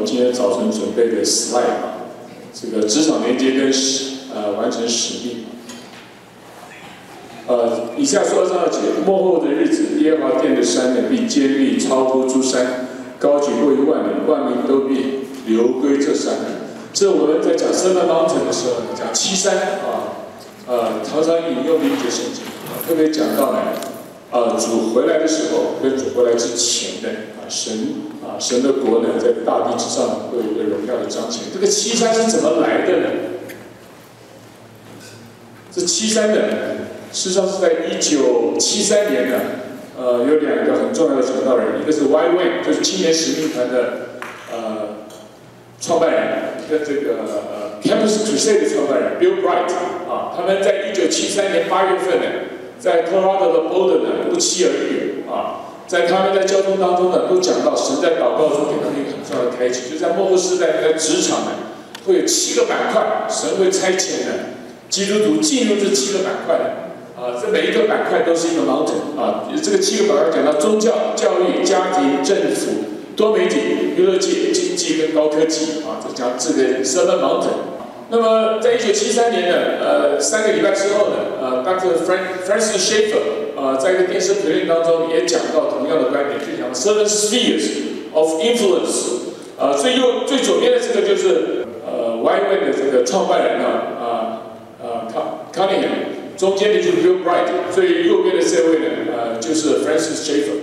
们今天早晨准备的 slide 啊，这个职场连接跟使呃完成使命。呃，以下说二十二节，末后的日子，耶和华殿的山呢必坚立，超乎诸山，高举过于万民，万民都必流归这山。这我们在讲 Seven Mountain 的时候，讲七山啊，呃，常常引用的一节圣经，特别讲到呢，啊，主回来的时候跟主回来之前的啊，神啊，神的国呢在大地之上会有一个荣耀的彰显。这个七山是怎么来的呢？这七山呢，事实上是在一九七三年呢，呃，有两个很重要的传道人，一个是 Y Way，就是青年使命团的呃创办人。跟这个呃 Campus Crusade 的创办人 Bill Bright 啊，他们在一九七三年八月份呢，在 Colorado 的 Boulder 呢不期而遇啊，在他们在交通当中呢，都讲到神在祷告中给他们一个很重要的开启，就在末后时代那个职场呢，会有七个板块，神会差遣呢基督徒进入这七个板块的啊，这每一个板块都是一个 mountain 啊，这个七个板块讲到宗教、教育、家庭、政府。多媒体、娱乐界、经济跟高科技啊，这讲这个 Seven Mountain。那么，在一九七三年的，呃，三个礼拜之后呢，呃，Dr. Frank Francis Schaeffer 呃，在一个电视评论当中也讲到同样的观点，就讲 Seven Spheres of Influence。呃，最右最左边的这个就是呃 Y One 的这个创办人呢，啊啊 c o n n i n g h a m 中间的就是 Bill Bright，最右边的这位呢，呃，就是 Francis Schaeffer，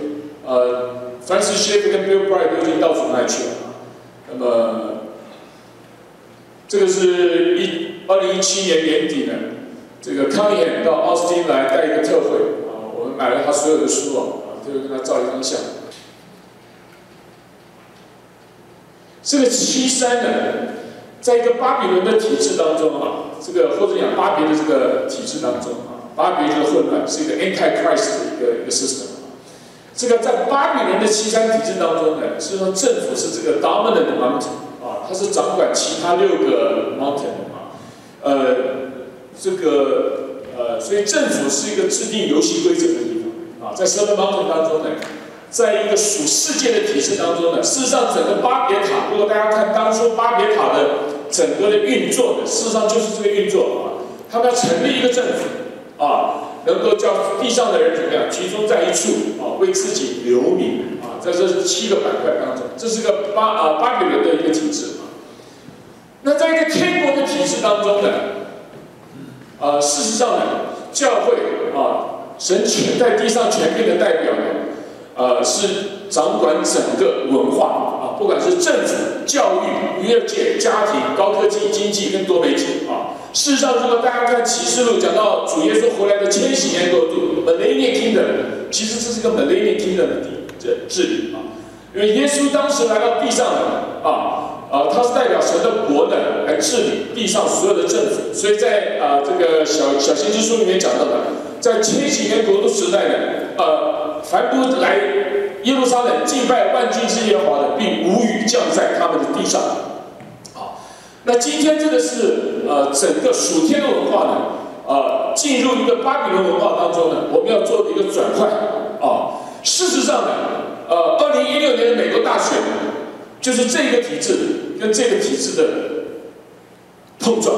呃。Francis Schaeffer 跟 Bill Bright 都已经到主那去了。那么，这个是一二零一七年年底呢，这个康演到奥斯汀来带一个特会啊，我们买了他所有的书啊，啊，就跟他照一张相。这个七山呢，在一个巴比伦的体制当中啊，这个或者讲巴比的这个体制当中啊，巴比这个混乱是一个 Antichrist 的一个一个 system。这个在巴比伦的七山体制当中呢，是说政府是这个 dominant mountain 啊，它是掌管其他六个 mountain 啊，呃，这个呃，所以政府是一个制定游戏规则的地方啊，在 seven mountain 当中呢，在一个属世界的体制当中呢，事实上整个巴别塔，如果大家看当初巴别塔的整个的运作呢，事实上就是这个运作啊，他们要成立一个政府啊。能够叫地上的人怎么样集中在一处啊，为自己留名，在这七个板块当中，这是个巴啊巴比伦的一个体制啊。那在一个天国的体制当中呢，啊，事实上呢，教会啊，神权在地上权柄的代表呢，呃，是掌管整个文化啊，不管是政府、教育、娱乐界、家庭、高科技、经济跟多媒体啊。事实上，如果大家看启示录讲到主耶稣回来的千禧年国度 （Millennium Kingdom），其实这是个 Millennium Kingdom 的这治理啊。因为耶稣当时来到地上的啊啊，他是代表神的国的来治理地上所有的政府。所以在啊这个小小先知书里面讲到的，在千禧年国度时代呢，呃，凡不来耶路撒冷敬拜万军之耶和华的，并无雨降在他们的地上。那今天这个是呃整个属天的文化呢，呃进入一个巴比伦文化当中呢，我们要做的一个转换。事实上呢，呃，二零一六年的美国大选，就是这个体制跟这个体制的碰撞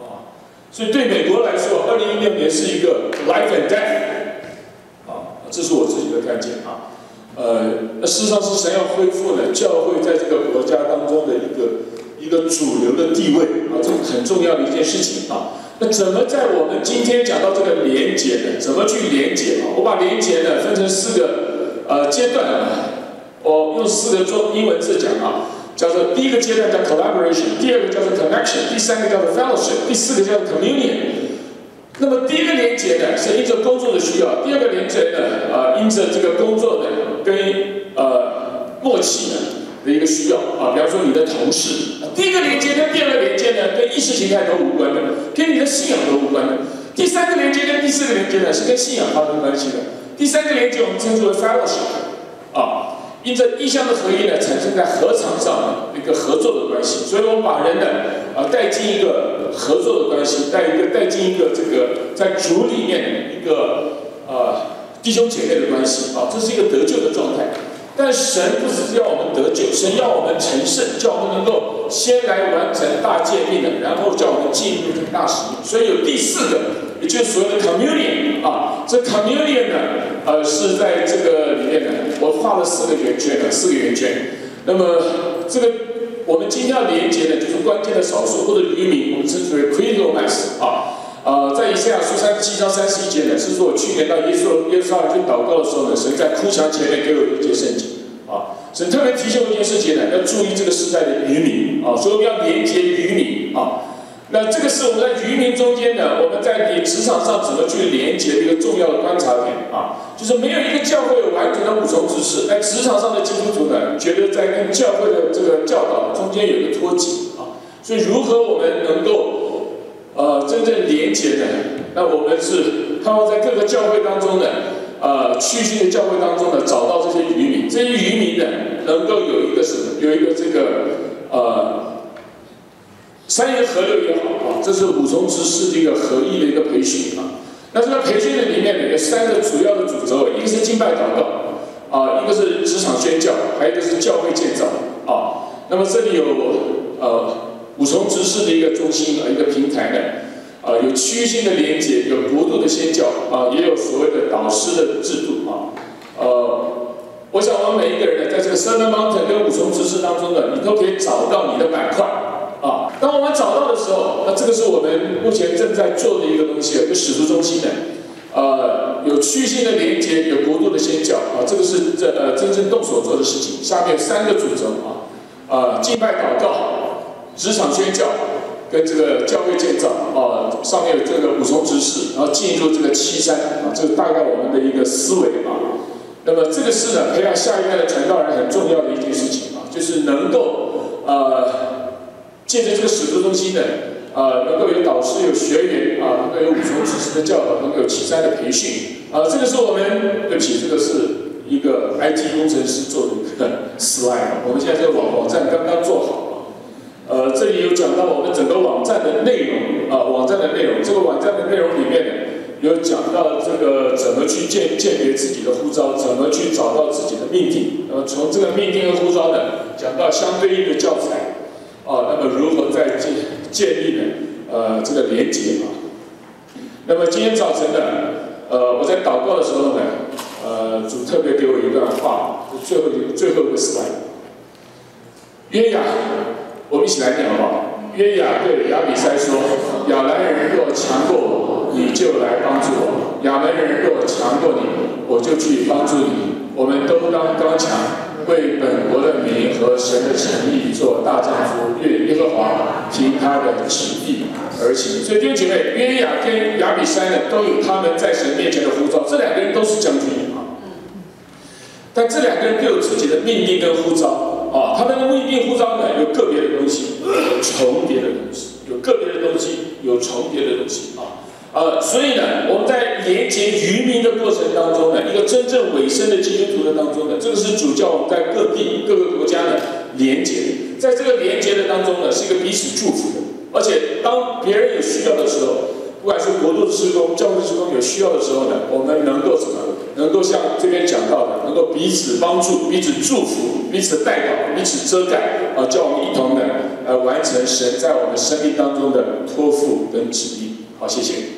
啊。所以对美国来说，二零一六年是一个 life and death 啊，这是我自己的看见啊。呃，那事实上是神要恢复呢，教会在这个国家当中的一个。一个主流的地位啊，这是很重要的一件事情啊。那怎么在我们今天讲到这个连接呢？怎么去连接啊？我把连接呢分成四个呃阶段啊，我用四个中英文字讲啊，叫做第一个阶段叫 collaboration，第二个叫做 connection，第三个叫做 fellowship，第四个叫做 communion。那么第一个连接呢是因着工作的需要，第二个连接呢啊因着这个工作的跟呃默契呢。的一个需要啊，比方说你的同事，第一个连接跟第二个连接呢，跟意识形态都无关的，跟你的信仰都无关的。第三个连接跟第四个连接呢，是跟信仰发生关系的。第三个连接我们称之为 fellowship，啊，因着意向的合一呢，产生在合场上的一个合作的关系。所以我们把人呢，啊，带进一个合作的关系，带一个带进一个这个在主里面一个呃弟兄姐妹的关系啊，这是一个得救的状态。但神不只是要我们得救，神要我们成圣，叫我们能够先来完成大诫命的，然后叫我们进入这个大使命。所以有第四个，也就是所谓的 communion 啊，这 communion 呢，呃，是在这个里面呢，我画了四个圆圈的，四个圆圈。那么这个我们今天要连接的，就是关键的少数或者渔民，我们称之为 critical mass 啊。呃，在以赛亚书三七章三十一节呢，是说我去年到耶稣耶稣那去祷告的时候呢，神在哭墙前面给我一节圣经，神特别提醒我一件事情呢，要注意这个时代的渔民啊，所以我们要连接渔民啊。那这个是我们在渔民中间呢，我们在你职场上怎么去连接的一个重要的观察点啊，就是没有一个教会有完全的五重知识，在职场上的基督徒呢，觉得在跟教会的这个教导中间有一个脱节啊，所以如何我们能够？呃，真正连结的，那我们是盼望在各个教会当中呢，呃，区区的教会当中呢，找到这些渔民，这些渔民呢，能够有一个什么？有一个这个呃，三言合流也好啊，这是五重执事的一个合一的一个培训啊。那这个培训的里面有三个主要的主轴，一个是敬拜祷告啊，一个是职场宣教，还有一个是教会建造啊。那么这里有呃。五重执事的一个中心和一个平台呢，有区域性的连接，有国度的宣教，啊，也有所谓的导师的制度啊，呃，我想我们每一个人呢，在这个 Seven Mountain 跟五重执事当中呢，你都可以找到你的板块啊。当我们找到的时候，那这个是我们目前正在做的一个东西，有使徒中心的，呃，有区域性的连接，有国度的宣教啊，这个是这呃真正动手做的事情。下面三个组成啊，啊，敬拜祷告。职场宣教跟这个教会建造啊，上面有这个五重执事，然后进入这个七山啊，这个大概我们的一个思维啊。那么这个是呢，培养下一代的传道人很重要的一件事情啊，就是能够呃，借着这个使徒中心的啊，能够有导师、有学员啊，能够有五重执事的教导，能够有七山的培训啊。这个是我们对不起，这个是一个 IT 工程师做的一个 slide，我们现在这个网网站刚刚做好。这里有讲到我们整个网站的内容啊，网站的内容。这个网站的内容里面呢，有讲到这个怎么去鉴鉴别自己的护照，怎么去找到自己的命定。那么从这个命定和护照呢，讲到相对应的教材啊，那么如何在建建立呢？呃，这个连接啊。那么今天早晨呢，呃，我在祷告的时候呢，呃，主特别给我一段话，最后最后一个 slide，约雅。我们一起来念好不好？约雅对亚比塞说：“亚兰人若强过我，你就来帮助我；亚门人若强过你，我就去帮助你。我们都当刚强，为本国的民和神的诚意做大丈夫。愿耶和华凭他的旨意而行。”所以弟兄姐妹，约雅跟亚比塞呢，都有他们在神面前的呼召。这两个人都是将军啊，但这两个人都有自己的命令跟呼召。啊，他们的未定护照呢，有个别的东西，有重叠的东西，有个别的东西，有重叠的东西啊。呃，所以呢，我们在连接渔民的过程当中呢，一个真正尾声的基督徒的当中呢，这个是主教我们在各地各个国家的连接，在这个连接的当中呢，是一个彼此祝福的，而且当别人有需要的时候。不管是国度的施工、教会施工有需要的时候呢，我们能够？够像这边讲到的，能够彼此帮助、彼此祝福、彼此代表、彼此遮盖，啊，叫我们一同的呃完成神在我们生命当中的托付跟旨意。好，谢谢。